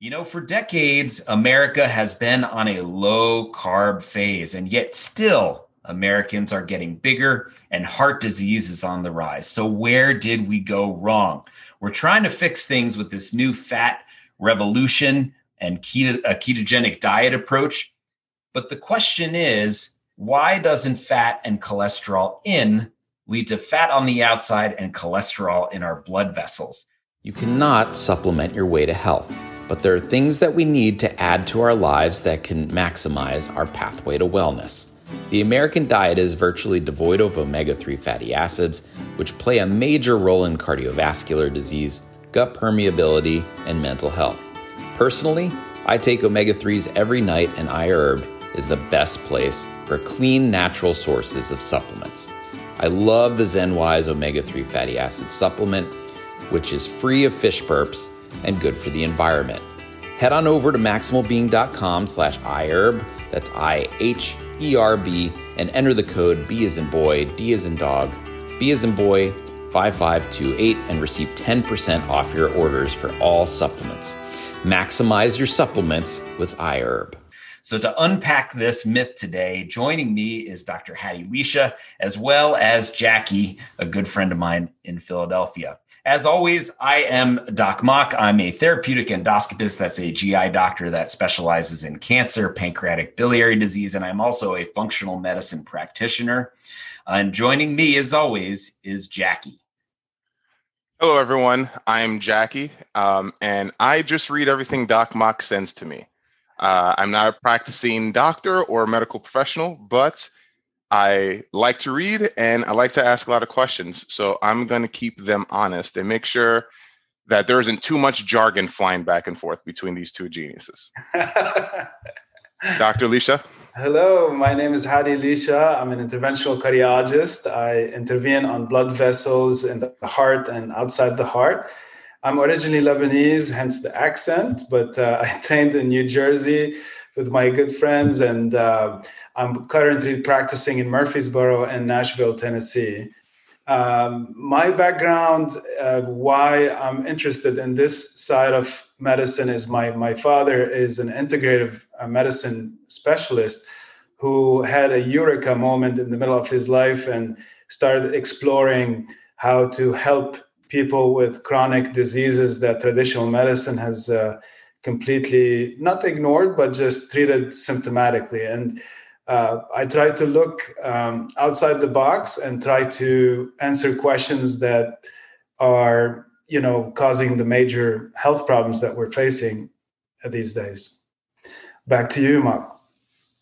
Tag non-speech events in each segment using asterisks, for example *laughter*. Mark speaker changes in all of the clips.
Speaker 1: You know, for decades, America has been on a low carb phase, and yet still Americans are getting bigger and heart disease is on the rise. So, where did we go wrong? We're trying to fix things with this new fat revolution and keto, a ketogenic diet approach. But the question is why doesn't fat and cholesterol in lead to fat on the outside and cholesterol in our blood vessels?
Speaker 2: You cannot supplement your way to health but there are things that we need to add to our lives that can maximize our pathway to wellness. The American diet is virtually devoid of omega 3 fatty acids, which play a major role in cardiovascular disease, gut permeability, and mental health. Personally, I take omega 3s every night, and iHerb is the best place for clean, natural sources of supplements. I love the ZenWise omega 3 fatty acid supplement, which is free of fish burps and good for the environment. Head on over to maximalbeing.com slash iHerb, that's I-H-E-R-B, and enter the code B as in boy, D as in dog, B as in boy, 5528 and receive 10% off your orders for all supplements. Maximize your supplements with iHerb.
Speaker 1: So, to unpack this myth today, joining me is Dr. Hady Lichaa, as well as Jacky, a good friend of mine in Philadelphia. As always, I am Doc Mok. I'm a therapeutic endoscopist. That's a GI doctor that specializes in cancer, pancreatic biliary disease, and I'm also a functional medicine practitioner. And joining me, as always, is Jacky.
Speaker 3: Hello, everyone. I'm Jacky, um, and I just read everything Doc Mok sends to me. Uh, I'm not a practicing doctor or medical professional, but I like to read and I like to ask a lot of questions. So I'm going to keep them honest and make sure that there isn't too much jargon flying back and forth between these two geniuses. *laughs* Dr. Lichaa.
Speaker 4: Hello, my name is Hady Lichaa. I'm an interventional cardiologist. I intervene on blood vessels in the heart and outside the heart. I'm originally Lebanese, hence the accent, but uh, *laughs* I trained in New Jersey with my good friends, and uh, I'm currently practicing in Murfreesboro and Nashville, Tennessee. Um, my background, uh, why I'm interested in this side of medicine, is my my father is an integrative uh, medicine specialist who had a eureka moment in the middle of his life and started exploring how to help people with chronic diseases that traditional medicine has uh, completely not ignored, but just treated symptomatically. And uh, I try to look um, outside the box and try to answer questions that are, you know, causing the major health problems that we're facing these days. Back to you, Mark.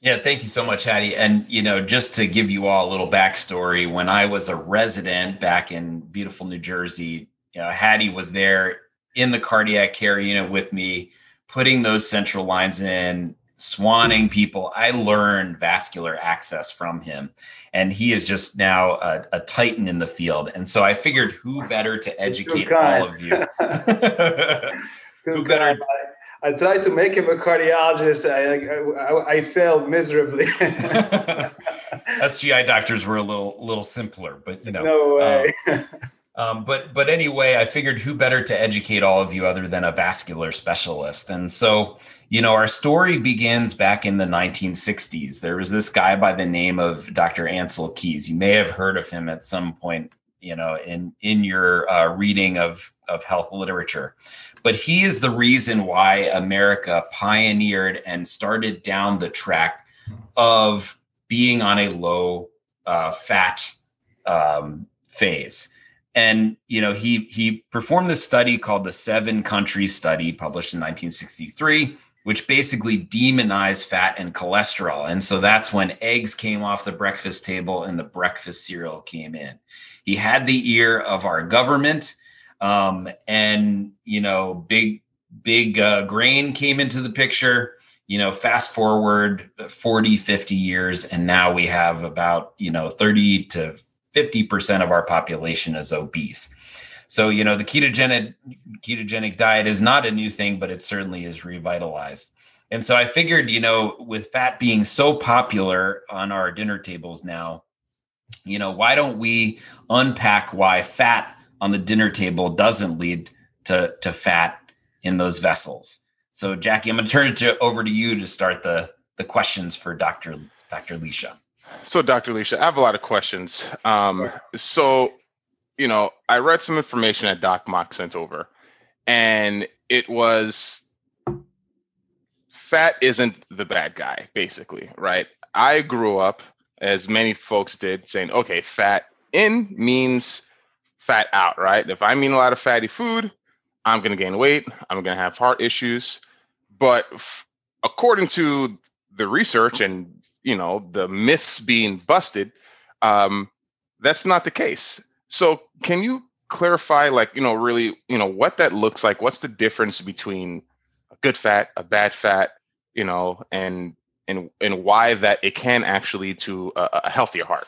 Speaker 1: Yeah, thank you so much, Hady. And you know, just to give you all a little backstory, when I was a resident back in beautiful New Jersey, you know, Hady was there in the cardiac care unit with me putting those central lines in, swanning people. I learned vascular access from him, and he is just now a, a titan in the field. And so I figured, who better to educate all of you? *laughs* *laughs*
Speaker 4: who better? I tried to make him a cardiologist. I, I, I failed miserably. *laughs*
Speaker 1: SGI doctors were a little little simpler, but you know,
Speaker 4: no way.
Speaker 1: Um, *laughs* um, but but anyway, I figured who better to educate all of you other than a vascular specialist. And so, you know, our story begins back in the 1960s. There was this guy by the name of Dr. Ansel Keys. You may have heard of him at some point, you know, in in your uh, reading of of health literature. But he is the reason why America pioneered and started down the track of being on a low uh, fat um, phase. And you know he he performed this study called the seven country study published in 1963 which basically demonized fat and cholesterol. And so that's when eggs came off the breakfast table and the breakfast cereal came in he had the ear of our government um, and you know big big uh, grain came into the picture you know fast forward 40 50 years and now we have about you know 30 to 50% of our population is obese. So, you know, the ketogenic ketogenic diet is not a new thing, but it certainly is revitalized. And so I figured, you know, with fat being so popular on our dinner tables now, you know, why don't we unpack why fat on the dinner table doesn't lead to, to fat in those vessels? So, Jacky, I'm going to turn it to, over to you to start the the questions for Dr. Dr. Lichaa.
Speaker 3: So, Dr. Lichaa, I have a lot of questions. Um, so, you know, I read some information that Doc Mok sent over, and it was fat isn't the bad guy, basically, right? I grew up, as many folks did, saying, okay, fat in means fat out, right? If I'm eating a lot of fatty food, I'm going to gain weight, I'm going to have heart issues. But f- according to the research and you know the myths being busted, um, that's not the case. So can you clarify, like you know, really, you know, what that looks like? What's the difference between a good fat, a bad fat, you know, and and and why that it can actually lead to a, a healthier heart?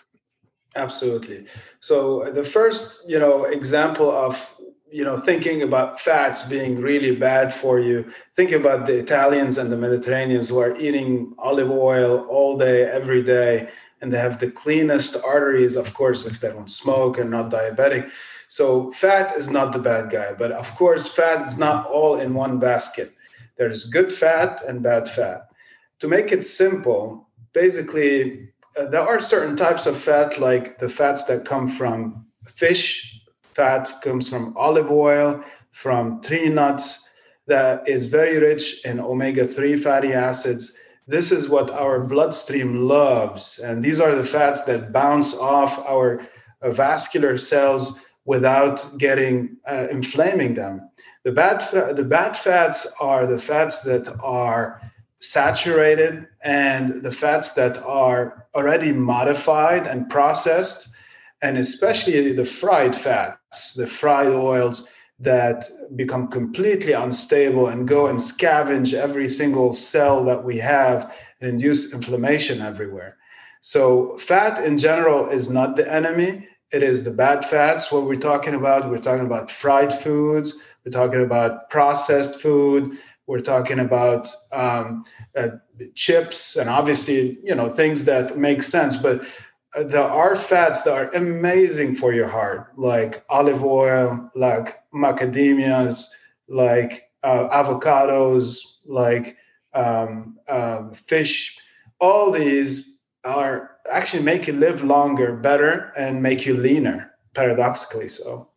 Speaker 4: Absolutely. So the first, you know, example of you know thinking about fats being really bad for you think about the italians and the mediterraneans who are eating olive oil all day every day and they have the cleanest arteries of course if they don't smoke and not diabetic so fat is not the bad guy but of course fat is not all in one basket there's good fat and bad fat to make it simple basically uh, there are certain types of fat like the fats that come from fish fat comes from olive oil, from tree nuts, that is very rich in omega 3 fatty acids. This is what our bloodstream loves. And these are the fats that bounce off our uh, vascular cells without getting uh, inflaming them. The bad, fa- the bad fats are the fats that are saturated and the fats that are already modified and processed and especially the fried fats, the fried oils that become completely unstable and go and scavenge every single cell that we have and induce inflammation everywhere. So, fat in general is not the enemy. It is the bad fats. What we're talking about, we're talking about fried foods, we're talking about processed food, we're talking about um, uh, chips, and obviously, you know, things that make sense. But there are fats that are amazing for your heart, like olive oil, like macadamias, like uh, avocados, like um, um, fish. All these are actually make you live longer, better, and make you leaner. Paradoxically, so.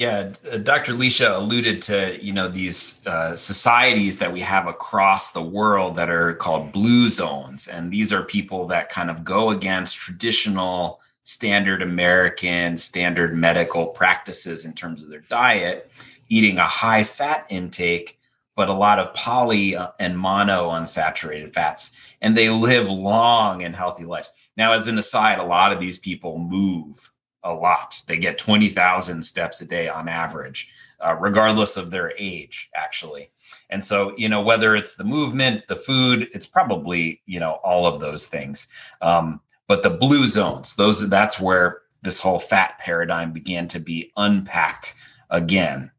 Speaker 1: Yeah, uh, Dr. Lichaa alluded to you know these uh, societies that we have across the world that are called blue zones, and these are people that kind of go against traditional standard American standard medical practices in terms of their diet, eating a high fat intake, but a lot of poly uh, and mono unsaturated fats, and they live long and healthy lives. Now, as an aside, a lot of these people move a lot. They get 20,000 steps a day on average, uh, regardless of their age, actually. And so, you know, whether it's the movement, the food, it's probably, you know, all of those things. Um, but the blue zones, those that's where this whole fat paradigm began to be unpacked again.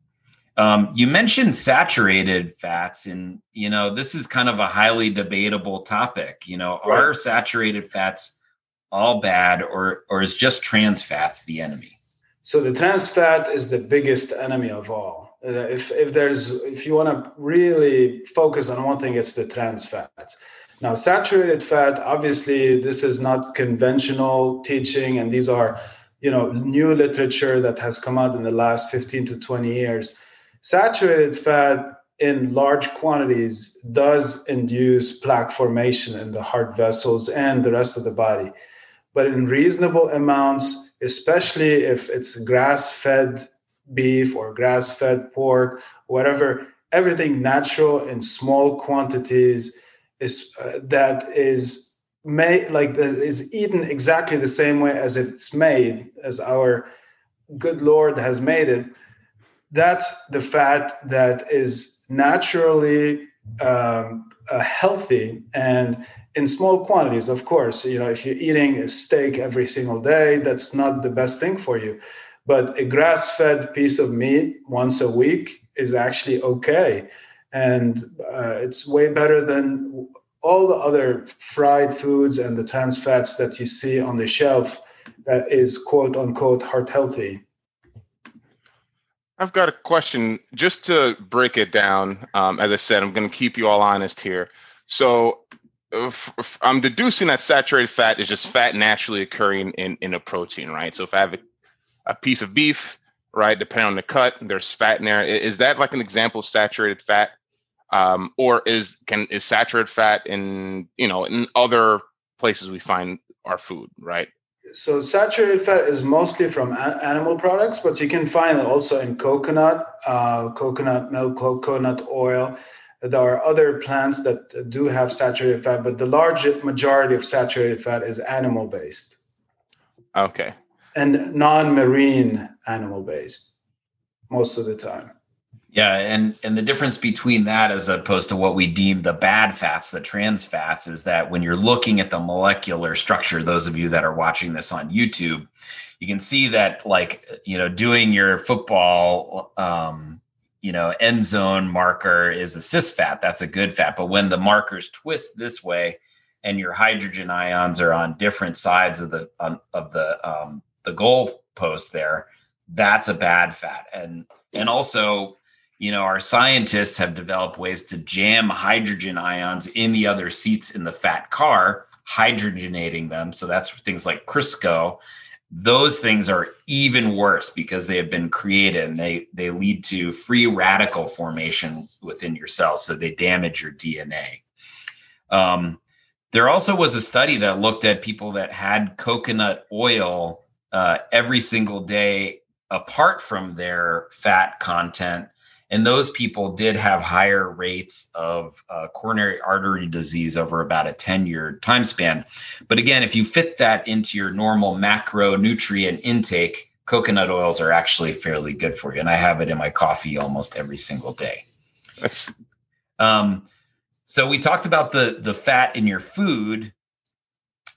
Speaker 1: Um, you mentioned saturated fats, and you know this is kind of a highly debatable topic. You know, right. are saturated fats all bad, or or is just trans fats the enemy?
Speaker 4: So the trans fat is the biggest enemy of all. Uh, if if there's if you want to really focus on one thing, it's the trans fats. Now, saturated fat, obviously, this is not conventional teaching, and these are, you know, new literature that has come out in the last 15 to 20 years. Saturated fat in large quantities does induce plaque formation in the heart vessels and the rest of the body but in reasonable amounts, especially if it's grass fed beef or grass fed pork, whatever, everything natural in small quantities is uh, that is made like is eaten exactly the same way as it's made as our good lord has made it. That's the fat that is naturally um, uh, healthy and in small quantities of course you know if you're eating a steak every single day that's not the best thing for you but a grass-fed piece of meat once a week is actually okay and uh, it's way better than all the other fried foods and the trans fats that you see on the shelf that is quote unquote heart healthy
Speaker 3: I've got a question just to break it down. Um, as I said, I'm going to keep you all honest here. So I'm deducing that saturated fat is just fat naturally occurring in, in a protein, right? So if I have a, a piece of beef, right, depending on the cut, there's fat in there. Is that like an example of saturated fat? Um, or is can is saturated fat in you know in other places we find our food, right?
Speaker 4: so saturated fat is mostly from a- animal products, but you can find it also in coconut, uh, coconut milk, coconut oil. There are other plants that do have saturated fat, but the large majority of saturated fat is animal based.
Speaker 3: Okay.
Speaker 4: And non marine animal based most of the time.
Speaker 1: Yeah, and and the difference between that as opposed to what we deem the bad fats, the trans fats, is that when you're looking at the molecular structure, those of you that are watching this on YouTube, you can see that like you know doing your football um you know end zone marker is a cis fat that's a good fat but when the markers twist this way and your hydrogen ions are on different sides of the um, of the um the goal post there that's a bad fat and and also you know, our scientists have developed ways to jam hydrogen ions in the other seats in the fat car, hydrogenating them. So that's things like Crisco. Those things are even worse because they have been created and they they lead to free radical formation within your cells. So they damage your DNA. Um, there also was a study that looked at people that had coconut oil uh, every single day apart from their fat content and those people did have higher rates of uh, coronary artery disease over about a 10 year time span. But again, if you fit that into your normal macronutrient intake, coconut oils are actually fairly good for you. And I have it in my coffee almost every single day. Um, so we talked about the the fat in your food.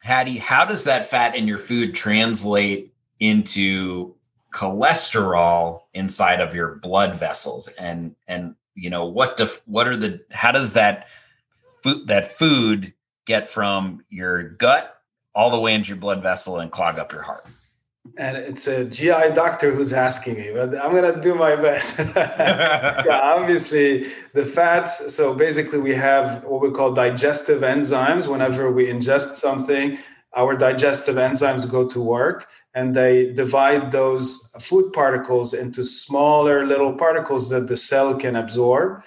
Speaker 1: Hady, how does that fat in your food translate into cholesterol inside of your blood vessels and and you know what def, what are the how does that food that food get from your gut all the way into your blood vessel and clog up your heart
Speaker 4: and it's a GI doctor who's asking me, but I'm gonna do my best. *laughs* yeah, obviously the fats. So basically, we have what we call digestive enzymes. Whenever we ingest something, our digestive enzymes go to work, and they divide those food particles into smaller little particles that the cell can absorb.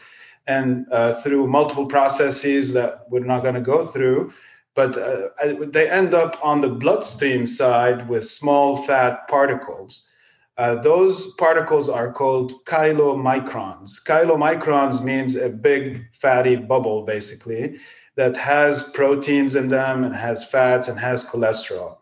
Speaker 4: And uh, through multiple processes that we're not going to go through but uh, they end up on the bloodstream side with small fat particles. Uh, those particles are called chylomicrons. Chylomicrons means a big fatty bubble basically that has proteins in them and has fats and has cholesterol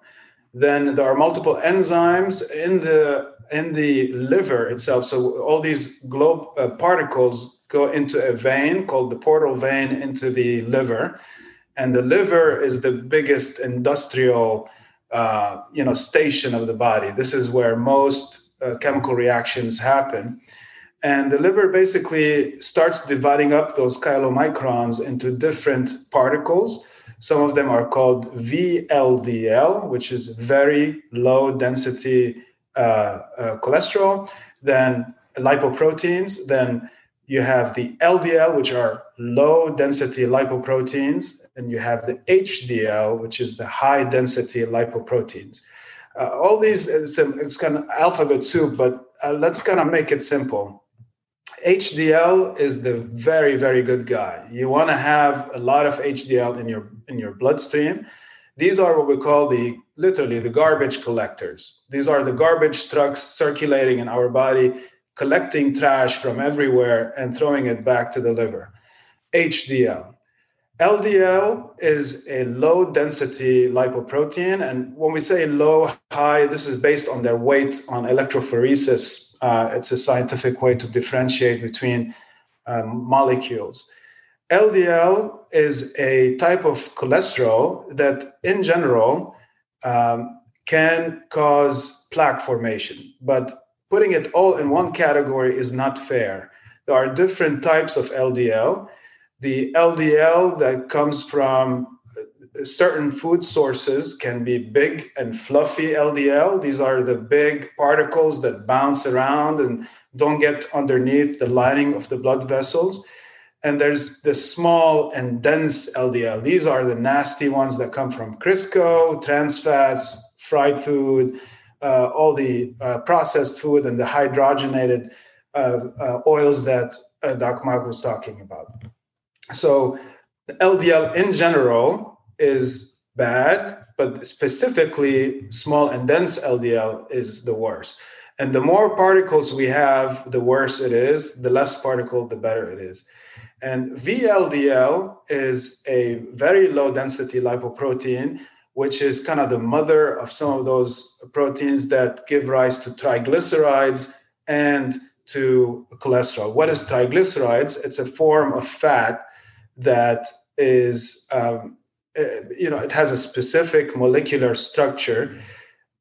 Speaker 4: then there are multiple enzymes in the in the liver itself. So all these globe uh, particles go into a vein called the portal vein into the liver, and the liver is the biggest industrial uh, you know station of the body. This is where most uh, chemical reactions happen. And the liver basically starts dividing up those chylomicrons into different particles some of them are called VLDL, which is very low density uh, uh, cholesterol, then lipoproteins, then you have the LDL, which are low density lipoproteins, and you have the HDL, which is the high density lipoproteins. Uh, all these, it's, it's, kind of alphabet soup, but uh, let's kind of make it simple. HDL is the very, very good guy. You want to have a lot of HDL in your in your bloodstream. These are what we call the literally the garbage collectors. These are the garbage trucks circulating in our body, collecting trash from everywhere and throwing it back to the liver. HDL. LDL is a low density lipoprotein. And when we say low, high, this is based on their weight on electrophoresis uh, it's a scientific way to differentiate between um, molecules. LDL is a type of cholesterol that, in general, um, can cause plaque formation. But putting it all in one category is not fair. There are different types of LDL. The LDL that comes from certain food sources can be big and fluffy LDL. These are the big particles that bounce around and don't get underneath the lining of the blood vessels. And there's the small and dense LDL. These are the nasty ones that come from Crisco, trans fats, fried food, uh, all the uh, processed food, and the hydrogenated uh, uh oils that uh, Doc Mark was talking about. So, LDL in general is bad, but specifically small and dense LDL is the worst. And the more particles we have, the worse it is. The less particle, the better it is. And VLDL is a very low density lipoprotein, which is kind of the mother of some of those proteins that give rise to triglycerides and to cholesterol. What is triglycerides? It's a form of fat that is, um, uh, you know, it has a specific molecular structure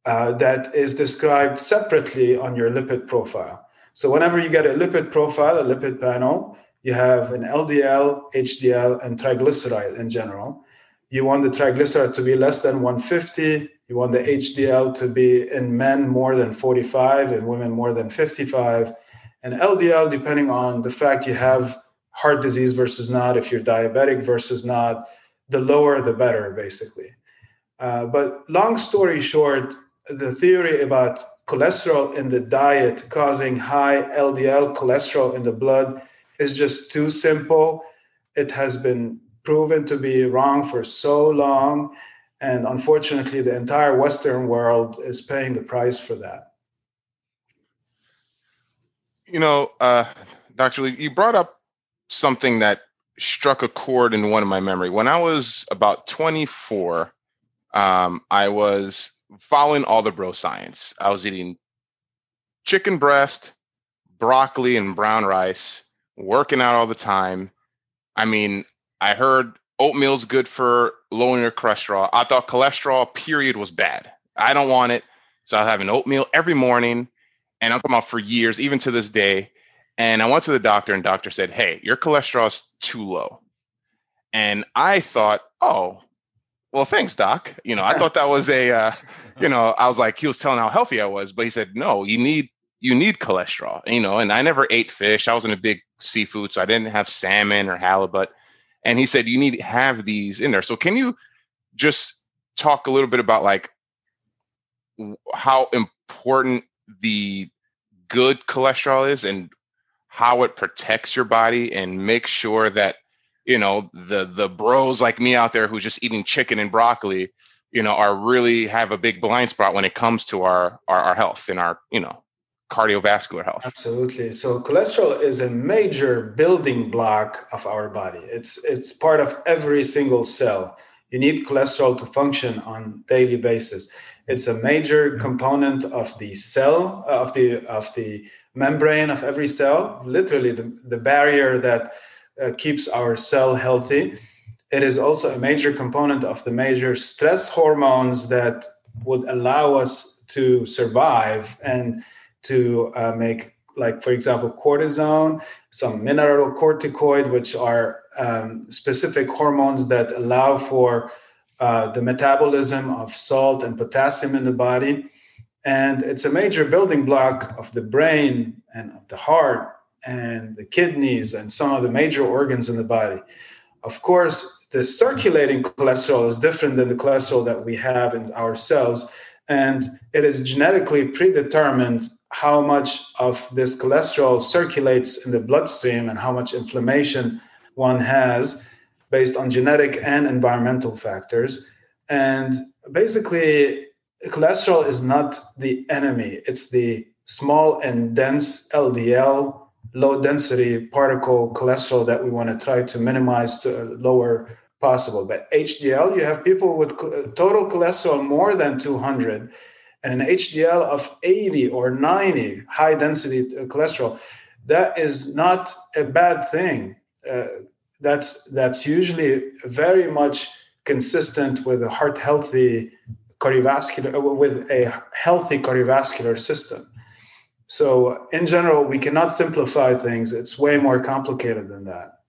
Speaker 4: uh, that is described separately on your lipid profile. So whenever you get a lipid profile, a lipid panel, you have an LDL, HDL, and triglyceride in general. You want the triglyceride to be less than 150. You want the HDL to be in men more than 45 and women more than 55. And LDL, depending on the fact you have heart disease versus not, if you're diabetic versus not, the lower the better, basically. Uh, but long story short, the theory about cholesterol in the diet causing high LDL cholesterol in the blood is just too simple. It has been proven to be wrong for so long. And unfortunately, the entire Western world is paying the price for that.
Speaker 3: You know, uh, Dr. Lee, you brought up something that struck a chord in one of my memory. When I was about 24, um, I was following all the bro science. I was eating chicken breast, broccoli, and brown rice, working out all the time. I mean, I heard oatmeal's good for lowering your cholesterol. I thought cholesterol, period, was bad. I don't want it. So I was having oatmeal every morning. And I'm talking about for years, even to this day. And I went to the doctor, and doctor said, Hey, your cholesterol is too low. And I thought, oh, well, thanks, doc. You know, I thought that was a, uh, you know, I was like, he was telling how healthy I was, but he said, no, you need, you need cholesterol, you know, and I never ate fish. I wasn't a big seafood, so I didn't have salmon or halibut. And he said, you need to have these in there. So can you just talk a little bit about like how important the good cholesterol is and how it protects your body and make sure that you know the the bros like me out there who's just eating chicken and broccoli you know are really have a big blind spot when it comes to our our, our health and our you know cardiovascular health.
Speaker 4: Absolutely. So cholesterol is a major building block of our body. It's it's part of every single cell. You need cholesterol to function on daily basis. It's a major mm-hmm. component of the cell of the of the membrane of every cell literally the, the barrier that uh, keeps our cell healthy. It is also a major component of the major stress hormones that would allow us to survive and to uh, make, like, for example, cortisone, some mineralocorticoid, which are um, specific hormones that allow for uh, the metabolism of salt and potassium in the body. And it's a major building block of the brain and of the heart and the kidneys and some of the major organs in the body. Of course, the circulating cholesterol is different than the cholesterol that we have in our cells, and it is genetically predetermined how much of this cholesterol circulates in the bloodstream and how much inflammation one has based on genetic and environmental factors. And basically, cholesterol is not the enemy, it's the small and dense LDL low density particle cholesterol that we want to try to minimize to lower possible. But HDL, you have people with total cholesterol more than 200 and an HDL of 80 or 90, high density cholesterol. That is not a bad thing. Uh, that's that's usually very much consistent with a heart healthy cardiovascular with a healthy cardiovascular system so, in general, we cannot simplify things. It's way more complicated than that.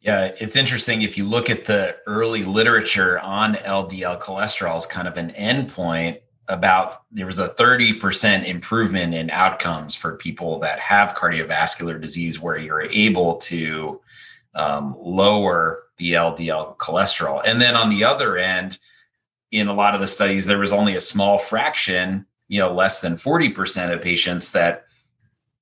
Speaker 1: Yeah, it's interesting if you look at the early literature on LDL cholesterol as kind of an endpoint about there was a 30% improvement in outcomes for people that have cardiovascular disease where you're able to um, lower the LDL cholesterol. And then on the other end, in a lot of the studies, there was only a small fraction, you know, less than 40% of patients that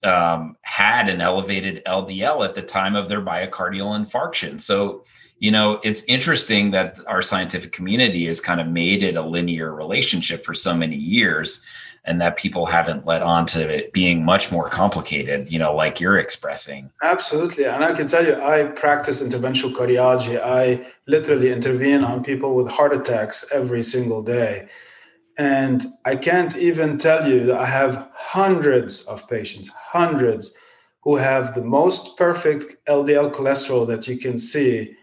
Speaker 1: um, had an elevated LDL at the time of their myocardial infarction. So, you know, it's interesting that our scientific community has kind of made it a linear relationship for so many years and that people haven't let on to it being much more complicated, you know, like you're expressing.
Speaker 4: Absolutely. And I can tell you, I practice interventional cardiology. I literally intervene on people with heart attacks every single day. And I can't even tell you that I have hundreds of patients, hundreds who have the most perfect LDL cholesterol that you can see.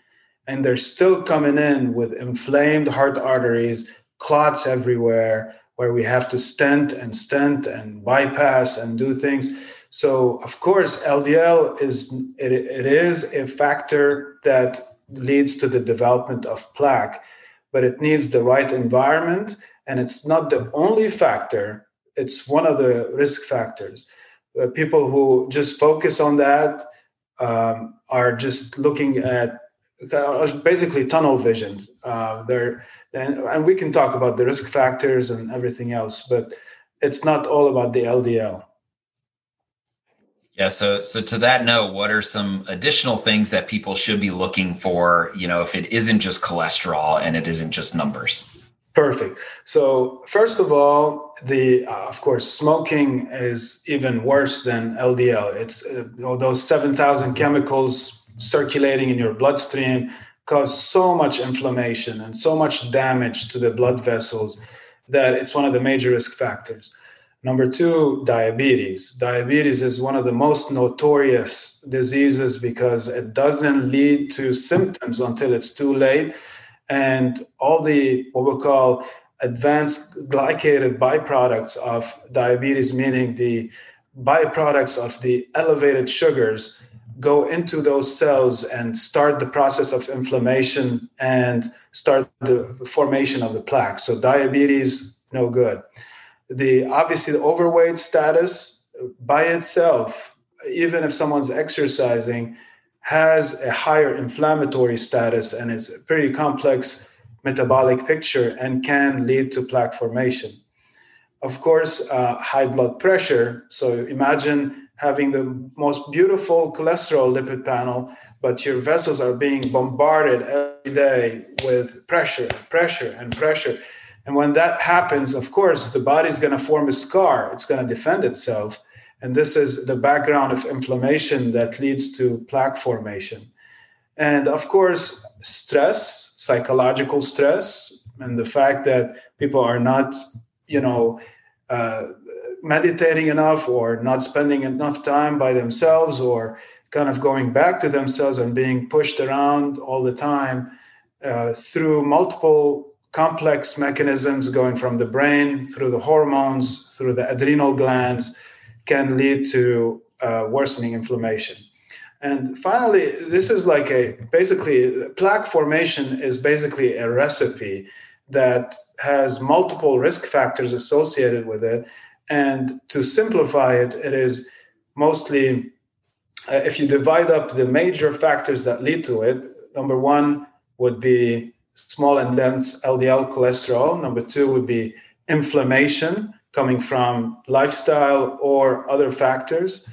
Speaker 4: And they're still coming in with inflamed heart arteries, clots everywhere, where we have to stent and stent and bypass and do things. So, of course, LDL is it, it is a factor that leads to the development of plaque, but it needs the right environment and it's not the only factor it's one of the risk factors uh, people who just focus on that um, are just looking at basically tunnel vision uh, there and, and we can talk about the risk factors and everything else but it's not all about the ldl
Speaker 1: yeah so so to that note what are some additional things that people should be looking for you know if it isn't just cholesterol and it isn't just numbers
Speaker 4: Perfect. So first of all, the uh, of course smoking is even worse than LDL. It's uh, you know, those seven thousand chemicals circulating in your bloodstream cause so much inflammation and so much damage to the blood vessels that it's one of the major risk factors. Number two, diabetes. Diabetes is one of the most notorious diseases because it doesn't lead to symptoms until it's too late and all the what we call advanced glycated byproducts of diabetes, meaning the byproducts of the elevated sugars, go into those cells and start the process of inflammation and start the formation of the plaque. So diabetes, no good. The obviously the overweight status by itself, even if someone's exercising, has a higher inflammatory status and is a pretty complex metabolic picture and can lead to plaque formation. Of course, uh, high blood pressure. So imagine having the most beautiful cholesterol lipid panel, but your vessels are being bombarded every day with pressure, pressure, and pressure. And when that happens, of course, the body's going to form a scar. It's going to defend itself. And this is the background of inflammation that leads to plaque formation. And of course, stress, psychological stress, and the fact that people are not, you know, uh, meditating enough or not spending enough time by themselves or kind of going back to themselves and being pushed around all the time uh, through multiple complex mechanisms going from the brain through the hormones through the adrenal glands can lead to uh, worsening inflammation. And finally, this is like a basically plaque formation is basically a recipe that has multiple risk factors associated with it. And to simplify it, it is mostly uh, if you divide up the major factors that lead to it, number one would be small and dense LDL cholesterol, number two would be inflammation coming from lifestyle or other factors.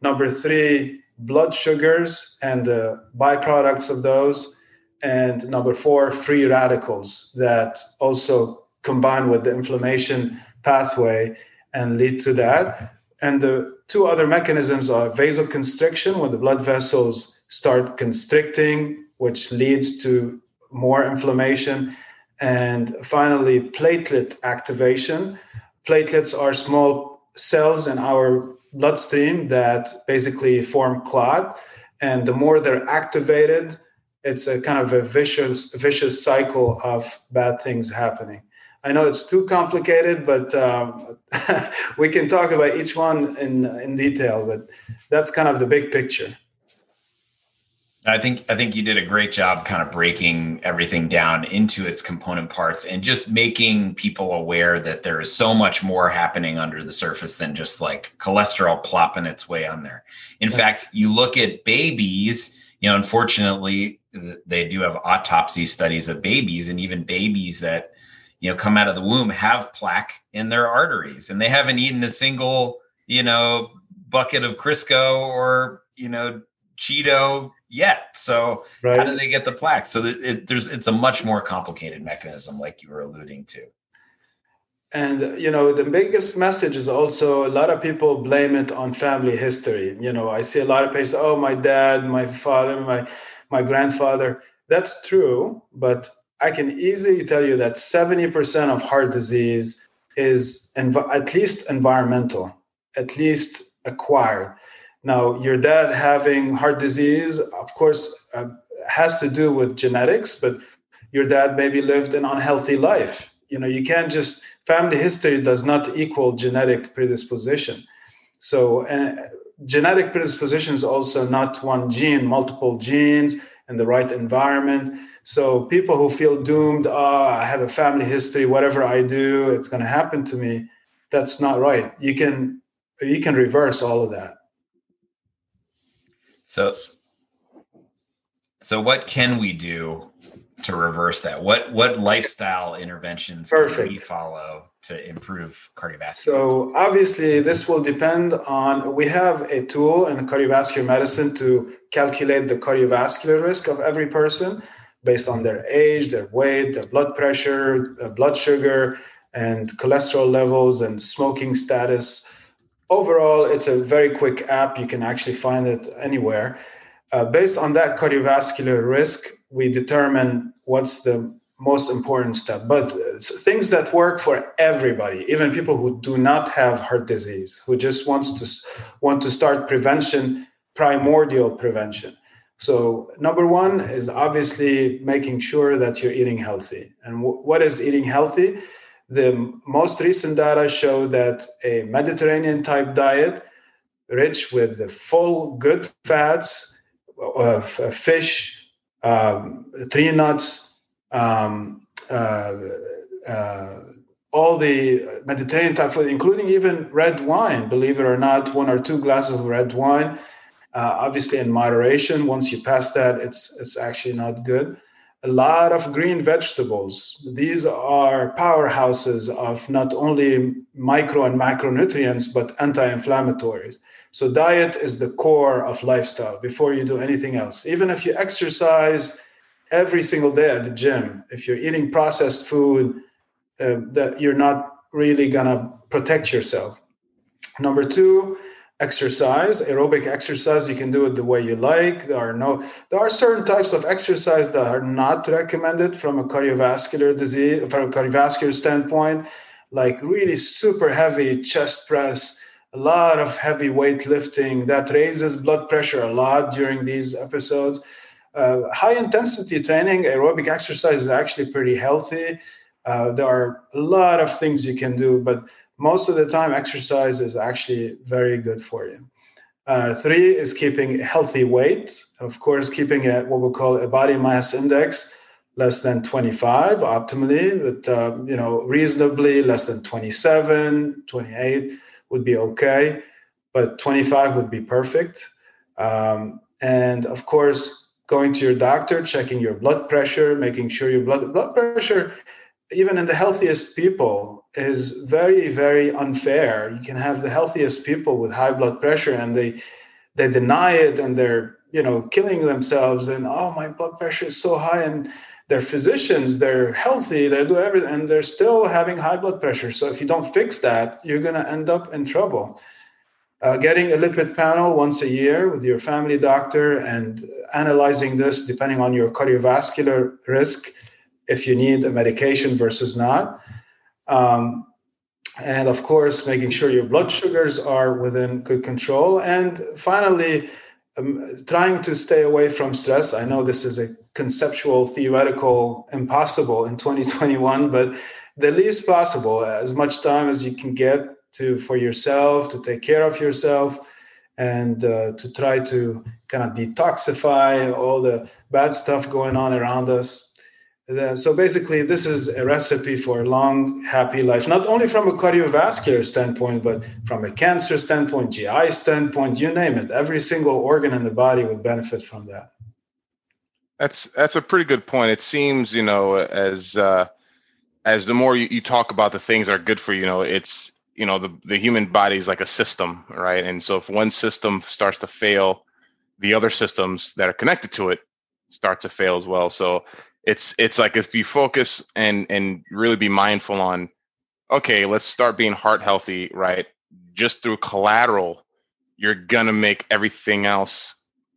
Speaker 4: Number three, blood sugars and the byproducts of those. And number four, free radicals that also combine with the inflammation pathway and lead to that. And the two other mechanisms are vasoconstriction, when the blood vessels start constricting, which leads to more inflammation. And finally, platelet activation, platelets are small cells in our bloodstream that basically form clot and the more they're activated it's a kind of a vicious vicious cycle of bad things happening i know it's too complicated but um, *laughs* we can talk about each one in in detail but that's kind of the big picture
Speaker 1: I think I think you did a great job kind of breaking everything down into its component parts and just making people aware that there is so much more happening under the surface than just like cholesterol plopping its way on there. In yeah. fact, you look at babies, you know, unfortunately they do have autopsy studies of babies and even babies that you know come out of the womb have plaque in their arteries and they haven't eaten a single, you know, bucket of Crisco or, you know, Cheeto yet. So right. how do they get the plaque? So it, there's it's a much more complicated mechanism, like you were alluding to.
Speaker 4: And you know, the biggest message is also a lot of people blame it on family history. You know, I see a lot of patients, oh, my dad, my father, my my grandfather. That's true, but I can easily tell you that 70% of heart disease is env- at least environmental, at least acquired. Now, your dad having heart disease, of course, uh, has to do with genetics, but your dad maybe lived an unhealthy life. You know, you can't just, family history does not equal genetic predisposition. So, uh, genetic predisposition is also not one gene, multiple genes and the right environment. So, people who feel doomed, oh, I have a family history, whatever I do, it's going to happen to me. That's not right. You can you can reverse all of that.
Speaker 1: So, so what can we do to reverse that? What what lifestyle interventions Perfect. can we follow to improve cardiovascular?
Speaker 4: So obviously, this will depend on. We have a tool in cardiovascular medicine to calculate the cardiovascular risk of every person based on their age, their weight, their blood pressure, their blood sugar, and cholesterol levels and smoking status overall, it's a very quick app. You can actually find it anywhere. Uh, based on that cardiovascular risk, we determine what's the most important step. But uh, things that work for everybody, even people who do not have heart disease, who just wants to want to start prevention, primordial prevention. So number one is obviously making sure that you're eating healthy. And w- what is eating healthy? The most recent data show that a Mediterranean type diet, rich with the full good fats of fish, um, tree nuts, um, uh, uh, all the Mediterranean type food, including even red wine, believe it or not, one or two glasses of red wine, uh, obviously in moderation. Once you pass that, it's it's actually not good a lot of green vegetables. These are powerhouses of not only micro and macronutrients, but anti inflammatories. So, diet is the core of lifestyle before you do anything else. Even if you exercise every single day at the gym, if you're eating processed food, uh, that you're not really gonna protect yourself. Number two, exercise aerobic exercise you can do it the way you like. There are no there are certain types of exercise that are not recommended from a cardiovascular disease from a cardiovascular standpoint like really super heavy chest press a lot of heavy weight lifting that raises blood pressure a lot during these episodes. Uh, high intensity training aerobic exercise is actually pretty healthy. Uh, there are a lot of things you can do but most of the time exercise is actually very good for you. Uh, three is keeping healthy weight. Of course keeping a, what we call a body mass index less than 25 optimally but uh, you know reasonably less than 27 28 would be okay but 25 would be perfect. Um, and of course going to your doctor checking your blood pressure making sure your blood blood pressure even in the healthiest people is very very unfair. You can have the healthiest people with high blood pressure and they they deny it and they're you know killing themselves and oh my blood pressure is so high and they're physicians they're healthy they do everything and they're still having high blood pressure. So if you don't fix that you're going to end up in trouble. Uh, getting a lipid panel once a year with your family doctor and analyzing this depending on your cardiovascular risk if you need a medication versus not. Um, and of course, making sure your blood sugars are within good control. And finally, um, trying to stay away from stress. I know this is a conceptual, theoretical, impossible in *laughs* 2021, but the least possible, as much time as you can get to for yourself, to take care of yourself, and uh, to try to kind of detoxify all the bad stuff going on around us. So basically, this is a recipe for a long, happy life, not only from a cardiovascular standpoint, but from a cancer standpoint, GI standpoint, you name it. Every single organ in the body would benefit from that.
Speaker 3: That's that's a pretty good point. It seems, you know, as uh, as the more you, you talk about the things that are good for you, you know, it's you know the the human body is like a system, right? And so if one system starts to fail, the other systems that are connected to it start to fail as well. So it's it's like if you focus and and really be mindful on okay let's start being heart healthy right? Just through collateral you're gonna make everything else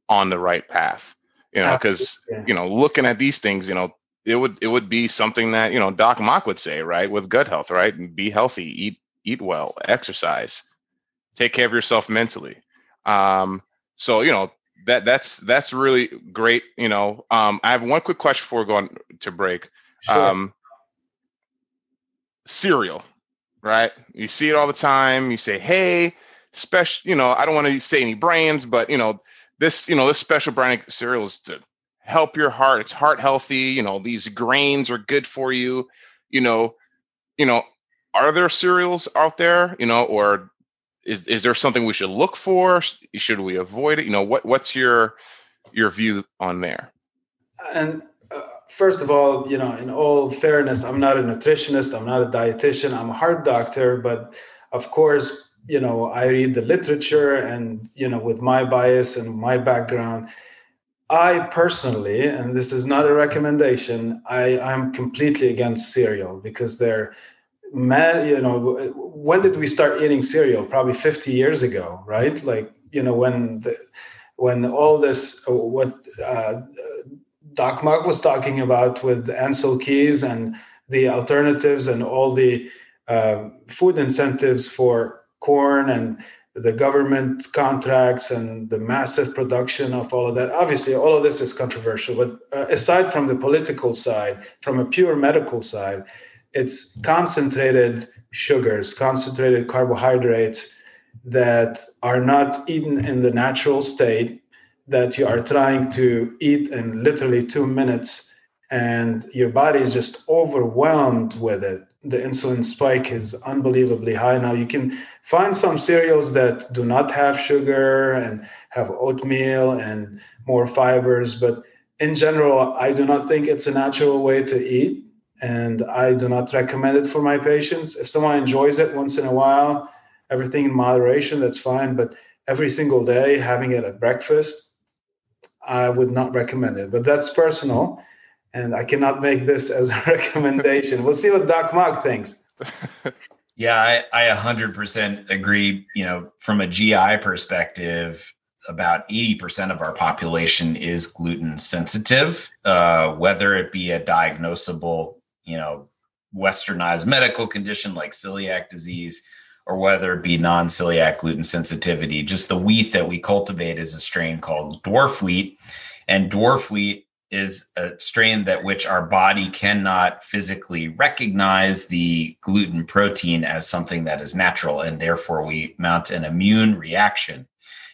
Speaker 3: on the right path you know because you know looking at these things you know it would it would be something that you know Doc Mok would say right with gut health right? Be healthy eat eat well exercise take care of yourself mentally. Um so you know that that's that's really great. You know, um, I have one quick question before going to break. Sure. Um, cereal, right? You see it all the time. You say, "Hey, special." You know, I don't want to say any brands, but you know, this you know this special brand cereal is to help your heart. It's heart healthy. You know, these grains are good for you. You know, you know, are there cereals out there? You know, or is is there something we should look for? Should we avoid it? You know, what what's your your view on there?
Speaker 4: And uh, first of all, you know, in all fairness, I'm not a nutritionist, I'm not a dietitian, I'm a heart doctor, but of course, you know, I read the literature and, you know, with my bias and my background, I personally, and this is not a recommendation, I, I'm completely against cereal because they're man, you know, when did we start eating cereal? Probably 50 years ago, right? Like, you know, when the, when all this, what uh, Doc Mok was talking about with Ancel Keys and the alternatives and all the uh, food incentives for corn and the government contracts and the massive production of all of that. Obviously, all of this is controversial. But uh, aside from the political side, from a pure medical side, it's concentrated sugars, concentrated carbohydrates that are not eaten in the natural state that you are trying to eat in literally two minutes and your body is just overwhelmed with it. The insulin spike is unbelievably high. Now you can find some cereals that do not have sugar and have oatmeal and more fibers but in general i do not think it's a natural way to eat and I do not recommend it for my patients. If someone enjoys it once in a while, everything in moderation, that's fine. But every single day, having it at breakfast, I would not recommend it. But that's personal, and I cannot make this *laughs* as a recommendation. we'll see what Doc Mok thinks. *laughs*
Speaker 1: yeah, I, I 100% agree. You know, from a GI perspective, about 80% of our population is gluten sensitive, uh, whether it be a diagnosable you know, westernized medical condition like celiac disease or whether it be non-celiac gluten sensitivity. Just the wheat that we cultivate is a strain called dwarf wheat. And dwarf wheat is a strain that which our body cannot physically recognize the gluten protein as something that is natural and therefore we mount an immune reaction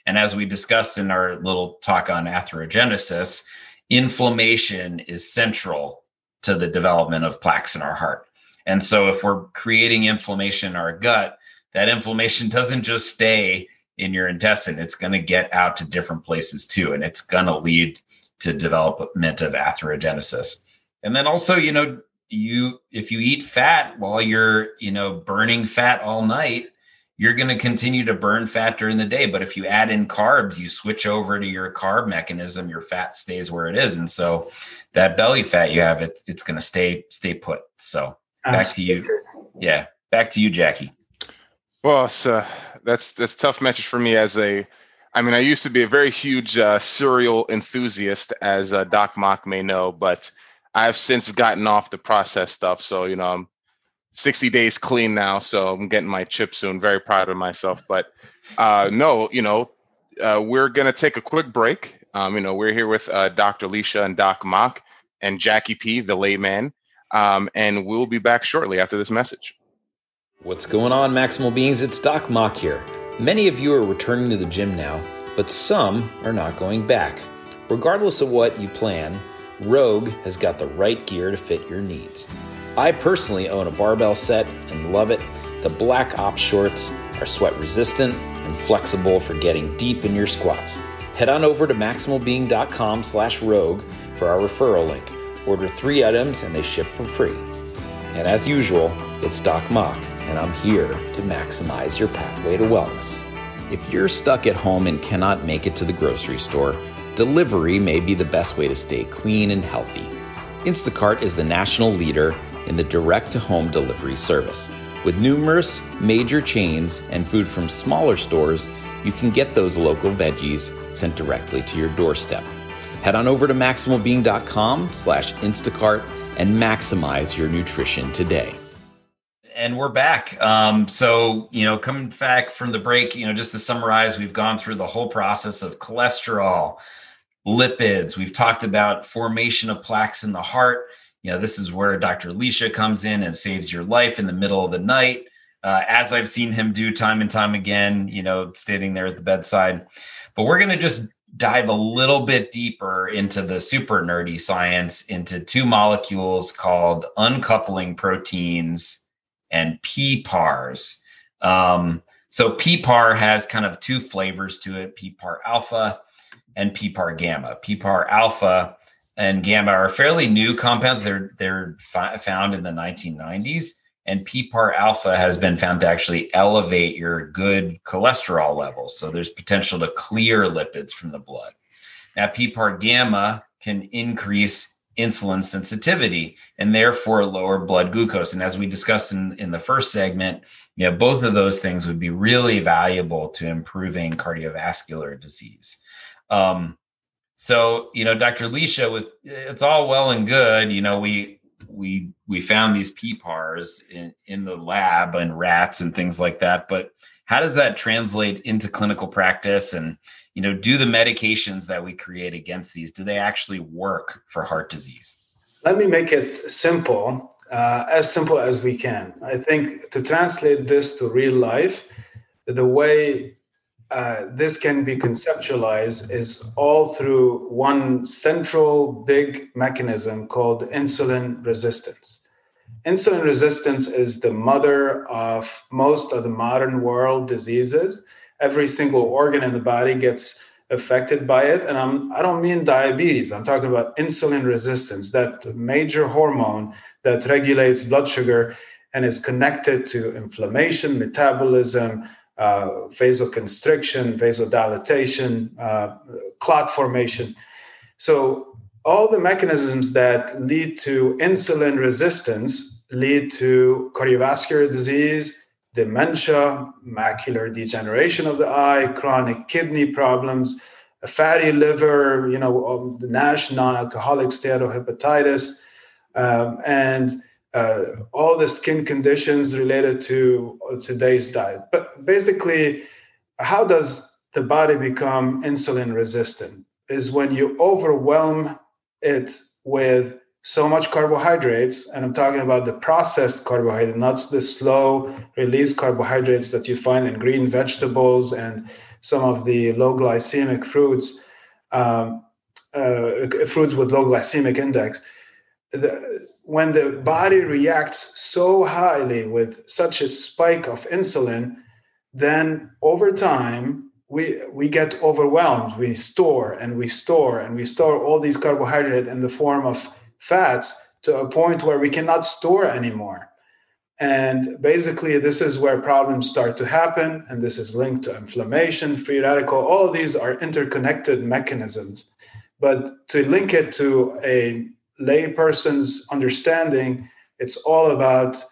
Speaker 1: and as we discussed in our little talk on atherogenesis inflammation is central to the development of plaques in our heart. And so if we're creating inflammation in our gut, that inflammation doesn't just stay in your intestine, it's going to get out to different places too. And it's going to lead to development of atherogenesis. And then also, you know, you if you eat fat while you're, you know, burning fat all night, you're going to continue to burn fat during the day. But if you add in carbs, you switch over to your carb mechanism, your fat stays where it is. And so that belly fat you have, it, it's going to stay, stay put. So back Absolutely. to you. Yeah. Back to you, Jacky.
Speaker 3: Well, so that's, that's tough message for me as a, I mean, I used to be a very huge uh, cereal enthusiast, as uh, Doc Mok may know, but I've since gotten off the processed stuff. So, you know, I'm 60 days clean now, so I'm getting my chip soon. Very proud of myself. But uh, no, you know, uh, we're going to take a quick break. Um, you know, we're here with uh, Dr. Lichaa and Doc Mok and Jacky P, the layman. Um, and we'll be back shortly after this message.
Speaker 2: What's going on, Maximal Beings? It's Doc Mok here. Many of you are returning to the gym now, but some are not going back. Regardless of what you plan, Rogue has got the right gear to fit your needs. I personally own a barbell set and love it. The Black op shorts are sweat resistant and flexible for getting deep in your squats. Head on over to maximalbeing.com slash rogue for our referral link. Order three items and they ship for free. And as usual, it's Doc Mok, and I'm here to maximize your pathway to wellness. If you're stuck at home and cannot make it to the grocery store, delivery may be the best way to stay clean and healthy. Instacart is the national leader in the direct to home delivery service. With numerous major chains and food from smaller stores, you can get those local veggies sent directly to your doorstep. Head on over to maximalbeing.com slash Instacart and maximize your nutrition today.
Speaker 1: And we're back. Um, so, you know, coming back from the break, you know, just to summarize, we've gone through the whole process of cholesterol, lipids. We've talked about formation of plaques in the heart. You know, this is where Dr. Lichaa comes in and saves your life in the middle of the night, uh, as I've seen him do time and time again, you know, standing there at the bedside. But we're going to just dive a little bit deeper into the super nerdy science into two molecules called uncoupling proteins and PPARs. Um, so PPAR has kind of two flavors to it: PPAR alpha and PPAR gamma. PPAR alpha and gamma are fairly new compounds. They're they're fi- found in the 1990s, and PPAR alpha has been found to actually elevate your good cholesterol levels. So there's potential to clear lipids from the blood. Now, PPAR gamma can increase insulin sensitivity and therefore lower blood glucose. And as we discussed in, in the first segment, you know, both of those things would be really valuable to improving cardiovascular disease. Um, so, you know, Dr. Lichaa, with it's all well and good, you know, we we we found these PPARs in, in the lab and rats and things like that. But how does that translate into clinical practice? And you know, do the medications that we create against these do they actually work for heart disease?
Speaker 4: Let me make it simple, uh, as simple as we can. I think to translate this to real life, the way uh, this can be conceptualized is all through one central big mechanism called insulin resistance. Insulin resistance is the mother of most of the modern world diseases. Every single organ in the body gets affected by it. And I'm, I don't mean diabetes, I'm talking about insulin resistance, that major hormone that regulates blood sugar and is connected to inflammation, metabolism, uh, vasoconstriction, vasodilatation, uh, clot formation. So, all the mechanisms that lead to insulin resistance lead to cardiovascular disease, dementia, macular degeneration of the eye, chronic kidney problems, a fatty liver, you know, um, NASH, non-alcoholic steatohepatitis, um, and uh, all the skin conditions related to today's diet. But basically, how does the body become insulin resistant? Is when you overwhelm it with so much carbohydrates, and I'm talking about the processed carbohydrate, not the slow release carbohydrates that you find in green vegetables and some of the low glycemic fruits, um, uh, fruits with low glycemic index. The, when the body reacts so highly with such a spike of insulin, then over time we we get overwhelmed. We store and we store and we store all these carbohydrate in the form of fats to a point where we cannot store anymore. And basically, this is where problems start to happen. And this is linked to inflammation, free radical. All of these are interconnected mechanisms. But to link it to a layperson's understanding, it's all about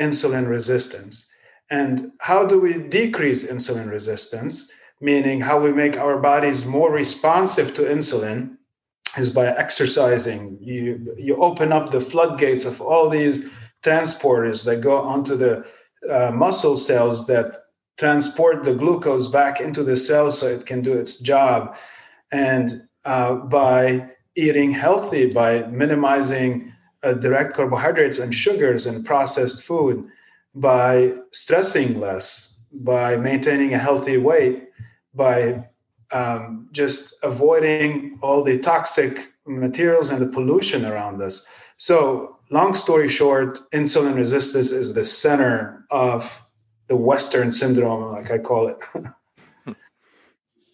Speaker 4: insulin resistance. And how do we decrease insulin resistance? Meaning, how we make our bodies more responsive to insulin is by exercising. You, you open up the floodgates of all these transporters that go onto the uh, muscle cells that transport the glucose back into the cell so it can do its job. And uh, by eating healthy by minimizing uh, direct carbohydrates and sugars and processed food by stressing less by maintaining a healthy weight, by um, just avoiding all the toxic materials and the pollution around us. So, long story short, insulin resistance is the center of the Western syndrome, like I call it. *laughs*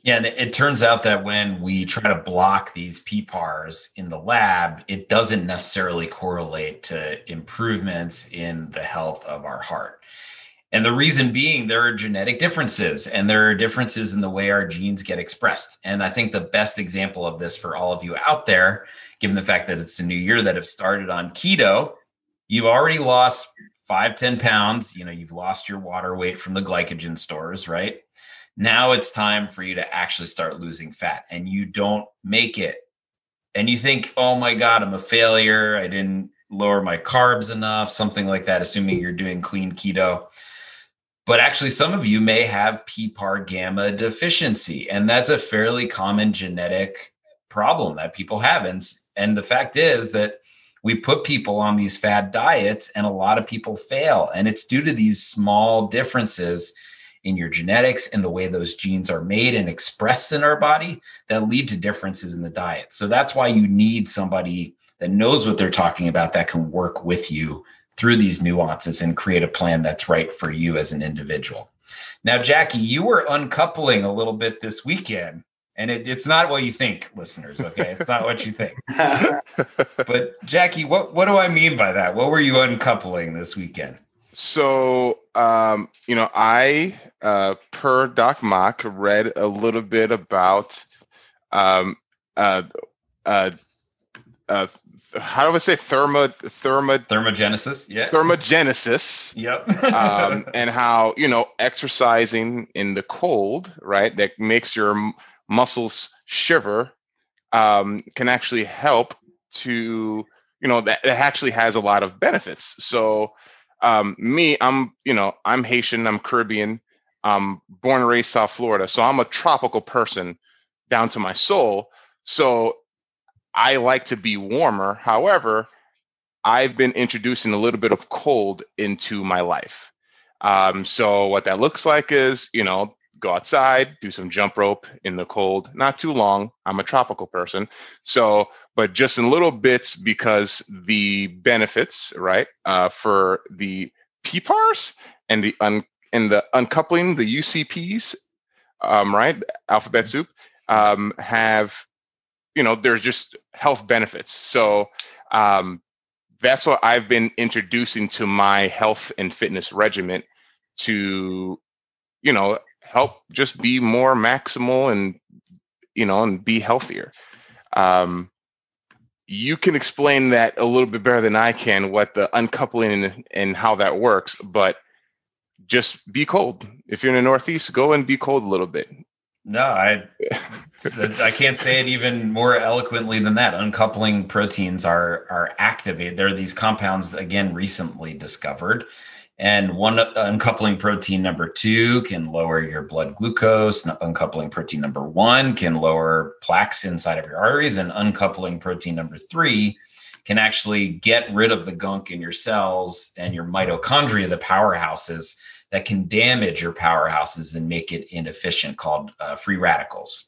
Speaker 1: Yeah, and it turns out that when we try to block these PPARs in the lab, it doesn't necessarily correlate to improvements in the health of our heart. And the reason being, there are genetic differences and there are differences in the way our genes get expressed. And I think the best example of this for all of you out there, given the fact that it's a new year that have started on keto, you've already lost five, 10 pounds. You know, you've lost your water weight from the glycogen stores, right? Now it's time for you to actually start losing fat and you don't make it. And you think, oh my God, I'm a failure. I didn't lower my carbs enough, something like that, assuming you're doing clean keto. But actually, some of you may have PPAR gamma deficiency, and that's a fairly common genetic problem that people have. And, and the fact is that we put people on these fad diets, and a lot of people fail. And it's due to these small differences in your genetics and the way those genes are made and expressed in our body that lead to differences in the diet. So that's why you need somebody that knows what they're talking about that can work with you through these nuances and create a plan that's right for you as an individual. Now, Jacky, you were uncoupling a little bit this weekend, and it, it's not what you think, listeners. Okay, it's not what you think. *laughs* but Jacky, what what do I mean by that? What were you uncoupling this weekend?
Speaker 3: So, um, you know, I, uh, per Doc Mok, read a little bit about um, uh, uh, uh, how do I say thermo thermo
Speaker 1: thermogenesis? Yeah,
Speaker 3: thermogenesis.
Speaker 1: Yep.
Speaker 3: um, *laughs* and how you know exercising in the cold, right, that makes your muscles shiver, um, can actually help to you know that, that actually has a lot of benefits. So um, me, I'm, you know, I'm Haitian, I'm Caribbean, I'm born and raised South Florida. So I'm a tropical person down to my soul. So I like to be warmer. However, I've been introducing a little bit of cold into my life. Um, so what that looks like is, you know, go outside, do some jump rope in the cold, not too long. I'm a tropical person. So, but just in little bits because the benefits, right, uh, for the PPARs and the un- and the uncoupling, the UCPs, um, right, alphabet soup, um, have, you know, there's just health benefits. So, um, that's what I've been introducing to my health and fitness regimen to, you know, help just be more maximal and you know and be healthier um, you can explain that a little bit better than i can what the uncoupling and, and how that works but just be cold. If you're in the northeast go and be cold a little bit.
Speaker 1: No i *laughs* i can't say it even more eloquently than that. Uncoupling proteins are are activated. There are these compounds again recently discovered. And one uncoupling protein number two can lower your blood glucose. Uncoupling protein number one can lower plaques inside of your arteries. And uncoupling protein number three can actually get rid of the gunk in your cells and your mitochondria, the powerhouses that can damage your powerhouses and make it inefficient, called uh, free radicals.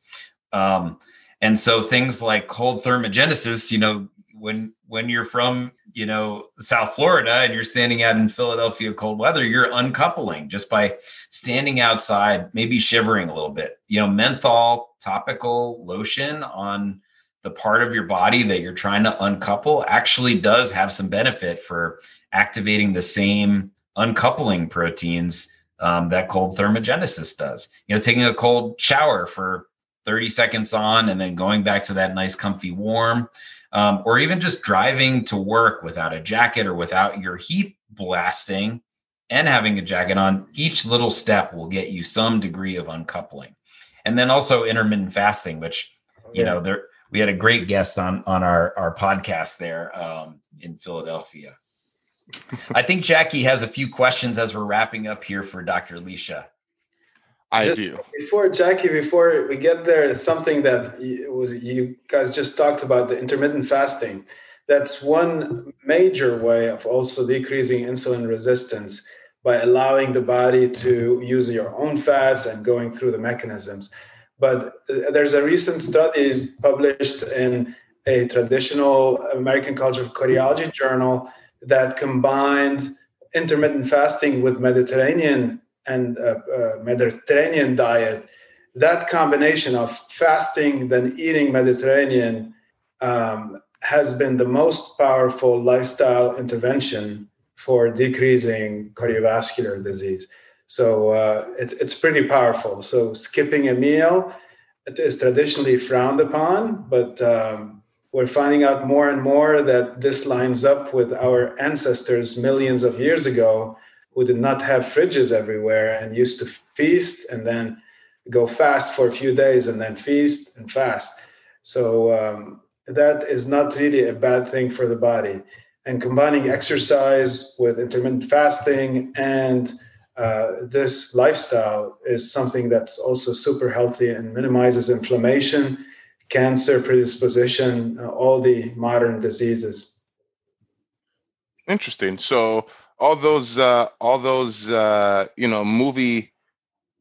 Speaker 1: Um, and so things like cold thermogenesis, you know, when when you're from you know South Florida and you're standing out in Philadelphia cold weather, you're uncoupling just by standing outside, maybe shivering a little bit. You know, menthol topical lotion on the part of your body that you're trying to uncouple actually does have some benefit for activating the same uncoupling proteins um, that cold thermogenesis does. You know, taking a cold shower for 30 seconds on and then going back to that nice comfy warm um, or even just driving to work without a jacket or without your heat blasting and having a jacket on, each little step will get you some degree of uncoupling. And then also intermittent fasting, which, you yeah. know, there we had a great guest on on our, our podcast there um, in Philadelphia. I think Jacky has a few questions as we're wrapping up here for Dr. Lichaa.
Speaker 3: I just do.
Speaker 4: Before Jacky, before we get there, something that was you guys just talked about the intermittent fasting. That's one major way of also decreasing insulin resistance. by allowing the body to use your own fats and going through the mechanisms. But uh, there's a recent study published in a traditional American College of Cardiology journal that combined intermittent fasting with Mediterranean and uh, uh, Mediterranean diet. That combination of fasting then eating Mediterranean um, has been the most powerful lifestyle intervention for decreasing cardiovascular disease. So uh, it, it's pretty powerful. So skipping a meal it is traditionally frowned upon, but um, we're finding out more and more that this lines up with our ancestors millions of years ago who did not have fridges everywhere and used to feast and then go fast for a few days and then feast and fast. So um, that is not really a bad thing for the body. And combining exercise with intermittent fasting and uh, this lifestyle is something that's also super healthy and minimizes inflammation, cancer predisposition, uh, all the modern diseases.
Speaker 3: Interesting. So all those, uh, all those, uh, you know, movie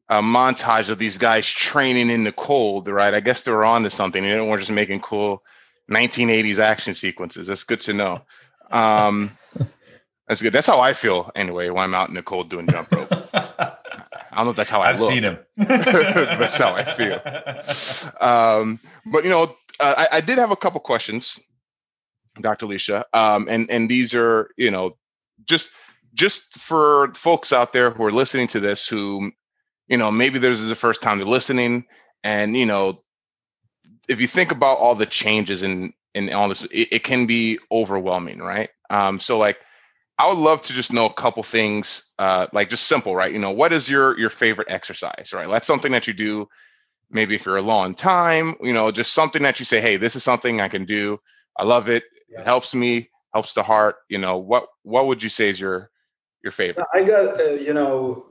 Speaker 3: uh, montage of these guys training in the cold, right? I guess they were on to something. They weren't just making cool 1980s action sequences. That's good to know. Um, *laughs* that's good. That's how I feel anyway when I'm out in the cold doing jump rope. *laughs* I don't know if that's how I
Speaker 1: I've
Speaker 3: look.
Speaker 1: seen him. *laughs*
Speaker 3: that's how I feel. Um, but you know, uh, I, I, did have a couple questions, Dr. Lichaa, um, and and these are you know just just for folks out there who are listening to this who you know maybe this is the first time they're listening, and you know if you think about all the changes in in all this, it, it can be overwhelming, right? Um, so like I would love to just know a couple things, uh, like just simple, right? You know, what is your your favorite exercise, right? That's something that you do. Maybe if you're a long time, you know, just something that you say, "Hey, this is something I can do. I love it. Yeah. It helps me, helps the heart." You know, what what would you say is your your favorite?
Speaker 4: I got uh, you know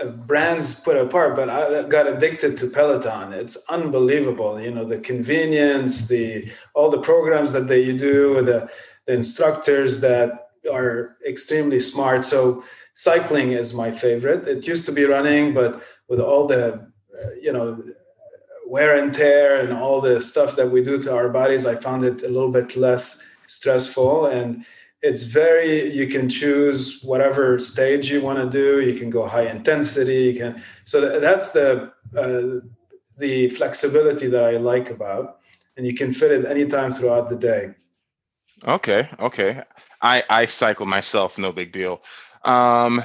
Speaker 4: uh, brands put apart, but I got addicted to Peloton. It's unbelievable. You know, the convenience, the all the programs that they do, the the instructors that are extremely smart. So cycling is my favorite. It used to be running, but with all the uh, you know wear and tear and all the stuff that we do to our bodies, I found it a little bit less stressful and it's very you can choose whatever stage you want to do you can go high intensity you can so that's the uh, the flexibility that i like about and you can fit it anytime throughout the day
Speaker 3: okay okay I I cycle myself, no big deal. Um,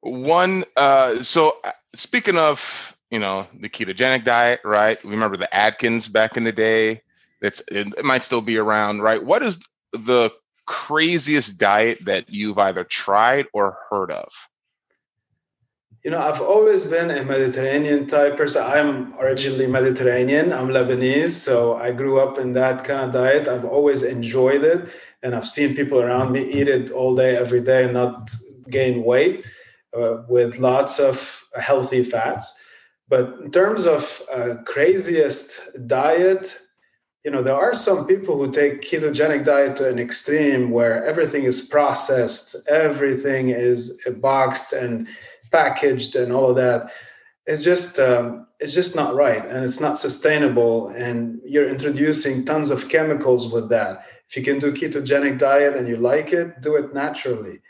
Speaker 3: one, uh, so uh, speaking of you know the ketogenic diet, right? Remember the Atkins back in the day. It's it might still be around, right? What is the craziest diet that you've either tried or heard of?
Speaker 4: You know, I've always been a Mediterranean type person. I'm originally Mediterranean. I'm Lebanese, so I grew up in that kind of diet. I've always enjoyed it and I've seen people around me eat it all day, every day, and not gain weight uh, with lots of healthy fats. But in terms of uh, craziest diet, you know, there are some people who take ketogenic diet to an extreme where everything is processed, everything is boxed and packaged, and all of that. It's just um, it's just not right, and it's not sustainable. And you're introducing tons of chemicals with that if you can do ketogenic diet and you like it do it naturally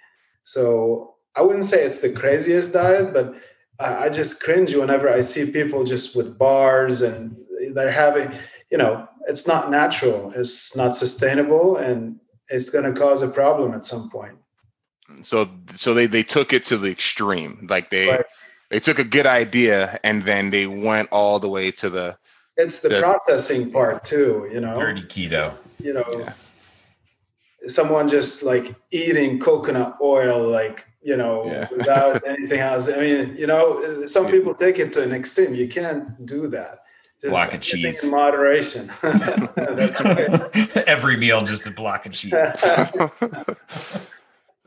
Speaker 4: so i wouldn't say it's the craziest diet but i, I just cringe whenever i see people just with bars and they're having you know it's not natural it's not sustainable and it's going to cause a problem at some point
Speaker 3: so so they they took it to the extreme. Like they right. they took a good idea and then they went all the way to the
Speaker 4: it's the, the processing part too you know?
Speaker 1: Dirty keto.
Speaker 4: You know yeah someone just like eating coconut oil like you know yeah. *laughs* without anything else. I mean you know some people take it to an extreme. You can't do that.
Speaker 1: Just block of cheese
Speaker 4: in moderation. *laughs* That's *laughs*
Speaker 1: every meal just a block of cheese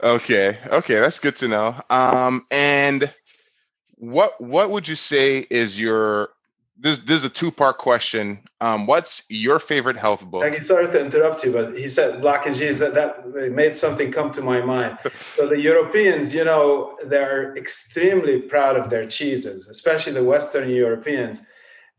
Speaker 3: okay okay that's good to know um and what what would you say is your this this is a two part question. Um, what's your favorite health book?
Speaker 4: Like he started to interrupt you, but he said black and cheese. That that made something come to my mind. *laughs* so the Europeans, you know, they're extremely proud of their cheeses, especially the Western Europeans,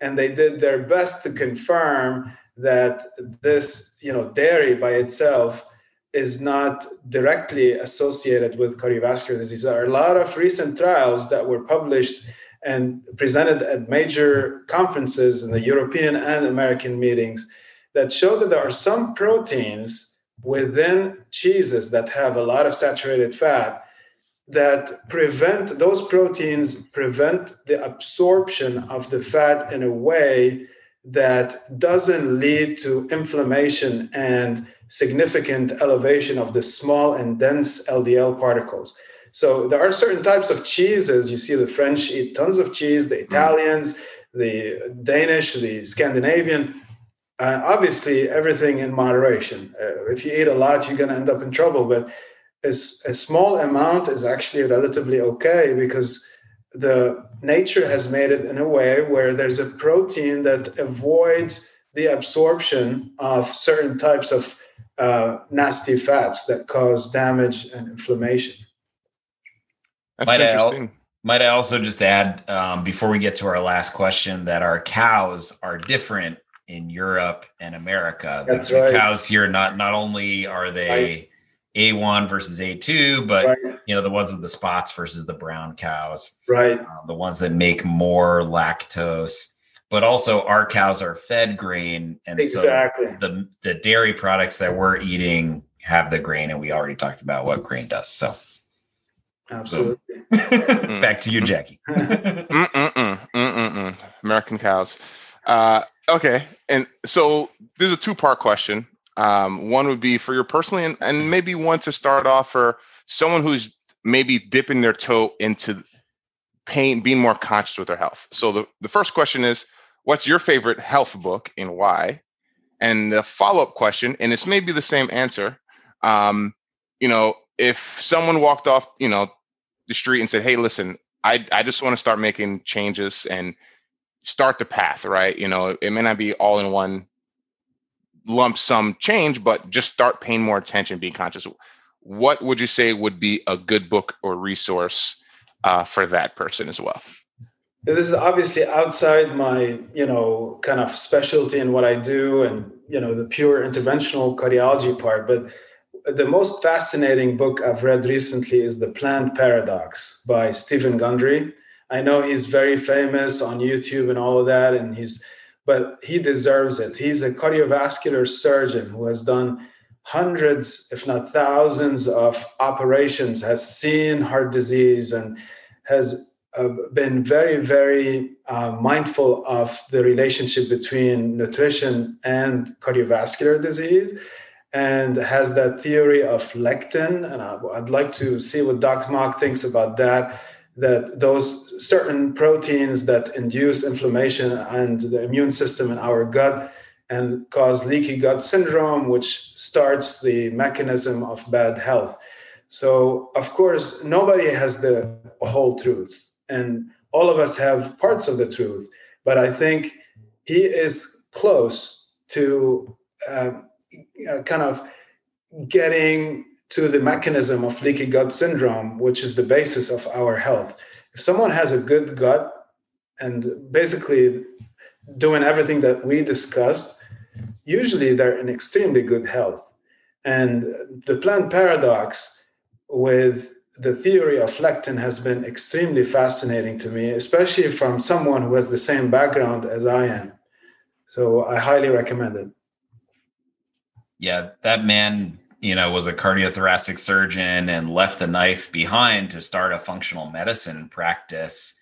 Speaker 4: and they did their best to confirm that this, you know, dairy by itself is not directly associated with cardiovascular disease. There are a lot of recent trials that were published and presented at major conferences in the European and American meetings that show that there are some proteins within cheeses that have a lot of saturated fat that prevent those proteins prevent the absorption of the fat in a way that doesn't lead to inflammation and significant elevation of the small and dense LDL particles. So there are certain types of cheeses. You see the French eat tons of cheese, the Italians, the Danish, the Scandinavian. Uh, obviously, everything in moderation. Uh, if you eat a lot, you're going to end up in trouble. But a small amount is actually relatively okay because the nature has made it in a way where there's a protein that avoids the absorption of certain types of uh, nasty fats that cause damage and inflammation.
Speaker 3: That's
Speaker 1: might
Speaker 3: interesting.
Speaker 1: I, might I also just add um, before we get to our last question that our cows are different in Europe and America.
Speaker 4: That's
Speaker 1: the,
Speaker 4: right.
Speaker 1: The cows here not not only are they right. A1 versus A2, but right. you know the ones with the spots versus the brown cows.
Speaker 4: Right.
Speaker 1: Uh, the ones that make more lactose. But also our cows are fed grain and
Speaker 4: exactly.
Speaker 1: so the the dairy products that we're eating have the grain and we already talked about what grain does. So
Speaker 4: Absolutely. *laughs*
Speaker 1: Back to you, Jacky. *laughs*
Speaker 3: Mm-mm-mm, mm-mm-mm. American cows. Uh, okay, and so this is a two-part question. Um, one would be for your personally, and, and maybe one to start off for someone who's maybe dipping their toe into pain, being more conscious with their health. So the, the first question is, what's your favorite health book and why? And the follow-up question, and it's maybe the same answer. Um, you know, if someone walked off, you know, the street and said, "Hey, listen, I I just want to start making changes and start the path." Right? You know, it may not be all in one lump sum change, but just start paying more attention, being conscious. What would you say would be a good book or resource uh, for that person as well?
Speaker 4: This is obviously outside my, you know, kind of specialty in what I do, and you know, the pure interventional cardiology part, but the most fascinating book I've read recently is The Plant Paradox by Steven Gundry. I know he's very famous on YouTube and all of that, and he's but he deserves it. He's a cardiovascular surgeon who has done hundreds, if not thousands, of operations, has seen heart disease, and has uh, been very, very uh, mindful of the relationship between nutrition and cardiovascular disease and has that theory of lectin. And I'd like to see what Doc Mok thinks about that. That those certain proteins that induce inflammation and the immune system in our gut and cause leaky gut syndrome, which starts the mechanism of bad health. So, of course, nobody has the whole truth, and all of us have parts of the truth. But I think he is close to uh, uh, kind of getting to the mechanism of leaky gut syndrome, which is the basis of our health. If someone has a good gut and basically doing everything that we discussed, usually they're in extremely good health. And the plant paradox with the theory of lectin has been extremely fascinating to me, especially from someone who has the same background as I am. So I highly recommend it
Speaker 1: yeah, that man, you know, was a cardiothoracic surgeon and left the knife behind to start a functional medicine practice.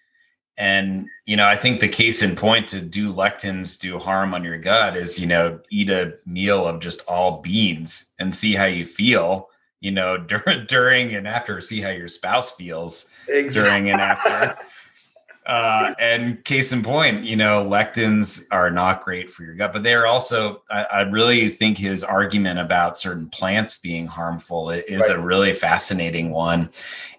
Speaker 1: And, you know, I think the case in point to do lectins do harm on your gut is, you know, eat a meal of just all beans and see how you feel, you know, *laughs* during, during and after, see how your spouse feels
Speaker 4: exactly.
Speaker 1: during and after. *laughs* Uh, and case in point, you know, lectins are not great for your gut, but they're also, I, I really think his argument about certain plants being harmful is right. a really fascinating one.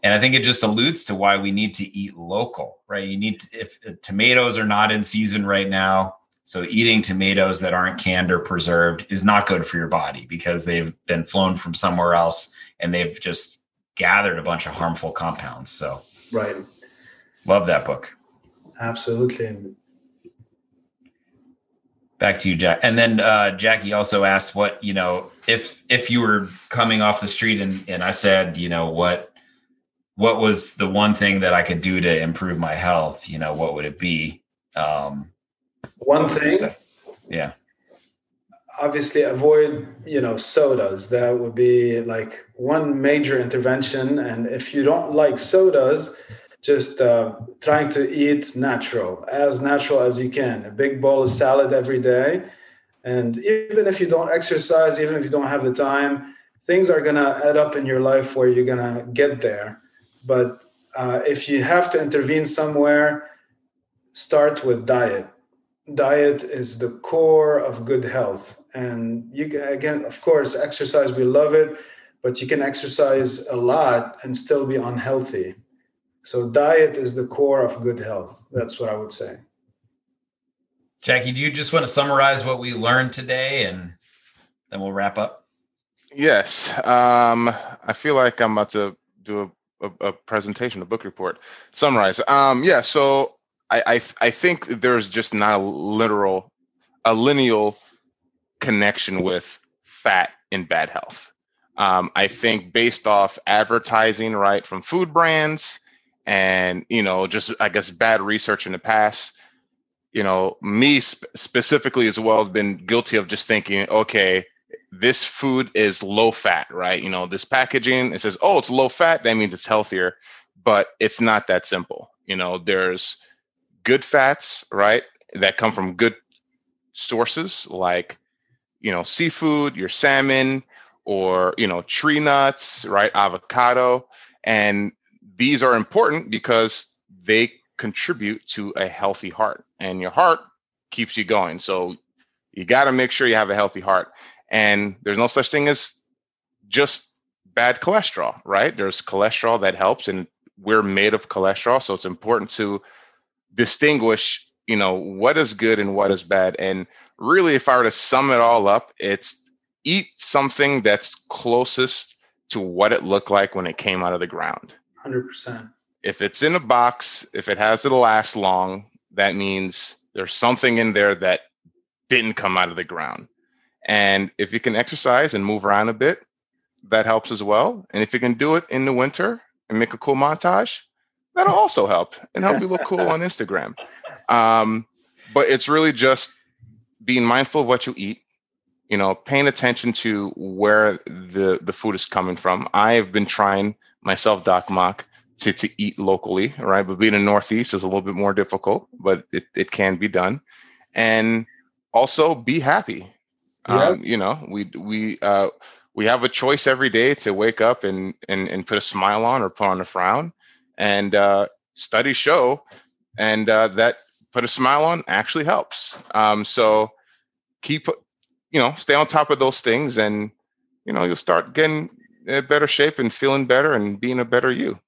Speaker 1: And I think it just alludes to why we need to eat local, right? You need, to, if tomatoes are not in season right now, so eating tomatoes that aren't canned or preserved is not good for your body because they've been flown from somewhere else and they've just gathered a bunch of harmful compounds. So,
Speaker 4: right.
Speaker 1: Love that book.
Speaker 4: Absolutely.
Speaker 1: Back to you, Jack. And then uh, Jacky also asked what, you know, if if you were coming off the street and and I said, you know, what what was the one thing that I could do to improve my health, you know, what would it be? Um
Speaker 4: one thing.
Speaker 1: Yeah.
Speaker 4: Obviously avoid, you know, sodas. That would be like one major intervention and if you don't like sodas, just uh, trying to eat natural, as natural as you can. A big bowl of salad every day. And even if you don't exercise, even if you don't have the time, things are going to add up in your life where you're going to get there. But uh, if you have to intervene somewhere, start with diet. Diet is the core of good health. And you can, again, of course, exercise, we love it, but you can exercise a lot and still be unhealthy. So diet is the core of good health. That's what I would say.
Speaker 1: Jacky, do you just want to summarize what we learned today and then we'll wrap up?
Speaker 3: Yes. Um, I feel like I'm about to do a, a, a presentation, a book report. Summarize. Um, yeah, so I, I I think there's just not a literal, a lineal connection with fat in bad health. Um, I think based off advertising, right, from food brands, and you know just i guess bad research in the past you know me sp- specifically as well has been guilty of just thinking okay this food is low fat right you know this packaging it says oh it's low fat that means it's healthier but it's not that simple you know there's good fats right that come from good sources like you know seafood your salmon or you know tree nuts right avocado. And these are important because they contribute to a healthy heart and your heart keeps you going. So you got to make sure you have a healthy heart. And there's no such thing as just bad cholesterol right? There's cholesterol that helps and we're made of cholesterol so it's important to distinguish you know what is good and what is bad and really if i were to sum it all up it's eat something that's closest to what it looked like when it came out of the ground
Speaker 4: 100%.
Speaker 3: If it's in a box, if it has to last long, that means there's something in there that didn't come out of the ground. And if you can exercise and move around a bit, that helps as well. And if you can do it in the winter and make a cool montage, that'll also help and help you look cool on Instagram. Um, but it's really just being mindful of what you eat, you know, paying attention to where the the food is coming from. I have been trying myself, Doc Mok, to, to eat locally, right? But being in Northeast is a little bit more difficult, but it, it can be done. And also be happy. Um, you know, we we uh, we have a choice every day to wake up and and and put a smile on or put on a frown. And uh, studies show, and uh, that put a smile on actually helps. Um, so keep you know stay on top of those things, and you know you'll start getting in better shape and feeling better and being a better you.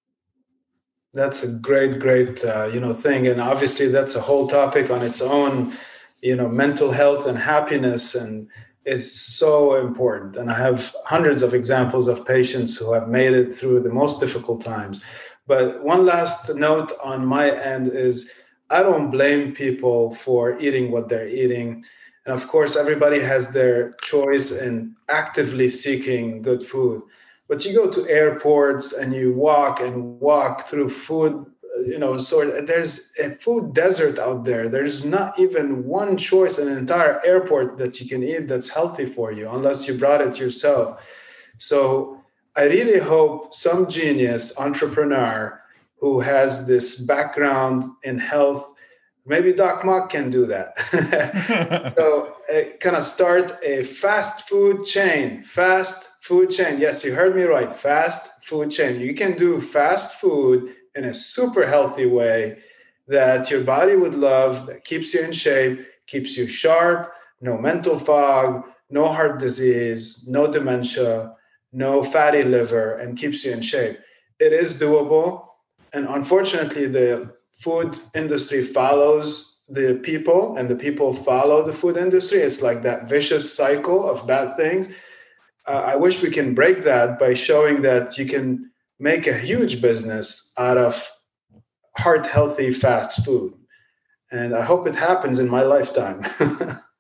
Speaker 4: That's a great great uh, you know thing and obviously that's a whole topic on its own. You know mental health and happiness and is so important and i have hundreds of examples of patients who have made it through the most difficult times but one last note on my end is i don't blame people for eating what they're eating. And of course everybody has their choice in actively seeking good food. But you go to airports and you walk and walk through food you know so there's a food desert out there. There's not even one choice in an entire airport that you can eat that's healthy for you unless you brought it yourself. So i really hope some genius entrepreneur who has this background in health maybe Doc Mok can do that *laughs* so uh, kind of start a fast food chain fast food chain. Yes, you heard me right. Fast food chain. You can do fast food in a super healthy way that your body would love, that keeps you in shape, keeps you sharp, no mental fog, no heart disease, no dementia, no fatty liver, and keeps you in shape. It is doable. And unfortunately, the food industry follows the people, and the people follow the food industry. It's like that vicious cycle of bad things. Uh, I wish we can break that by showing that you can make a huge business out of heart healthy fast food. And I hope it happens in my lifetime. *laughs*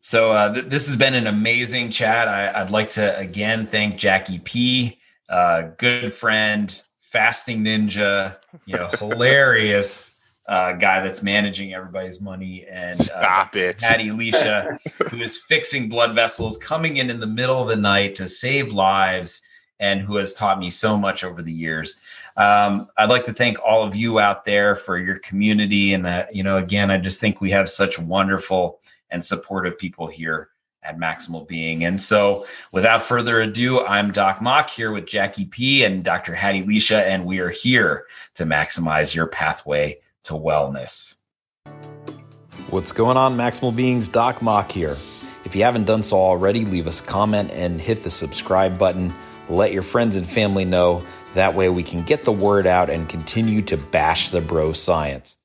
Speaker 1: so, uh, th- this has been an amazing chat. I- would like to again thank Jacky P., uh, good friend, fasting ninja, you know, hilarious *laughs* uh, guy that's managing everybody's money, and uh,
Speaker 3: stop it,
Speaker 1: Hady Lichaa, who is fixing blood vessels, coming in in the middle of the night to save lives, and who has taught me so much over the years. Um, I'd like to thank all of you out there for your community. And, uh, you know, again, I just think we have such wonderful and supportive people here at Maximal Being. And so, without further ado, I'm Doc Mok here with Jacky P and Dr. Hady Lichaa, and we are here to maximize your pathway to wellness.
Speaker 2: What's going on, Maximal Beings? Doc Mok here. If you haven't done so already, leave us a comment and hit the subscribe button. Let your friends and family know that way we can get the word out and continue to bash the bro science.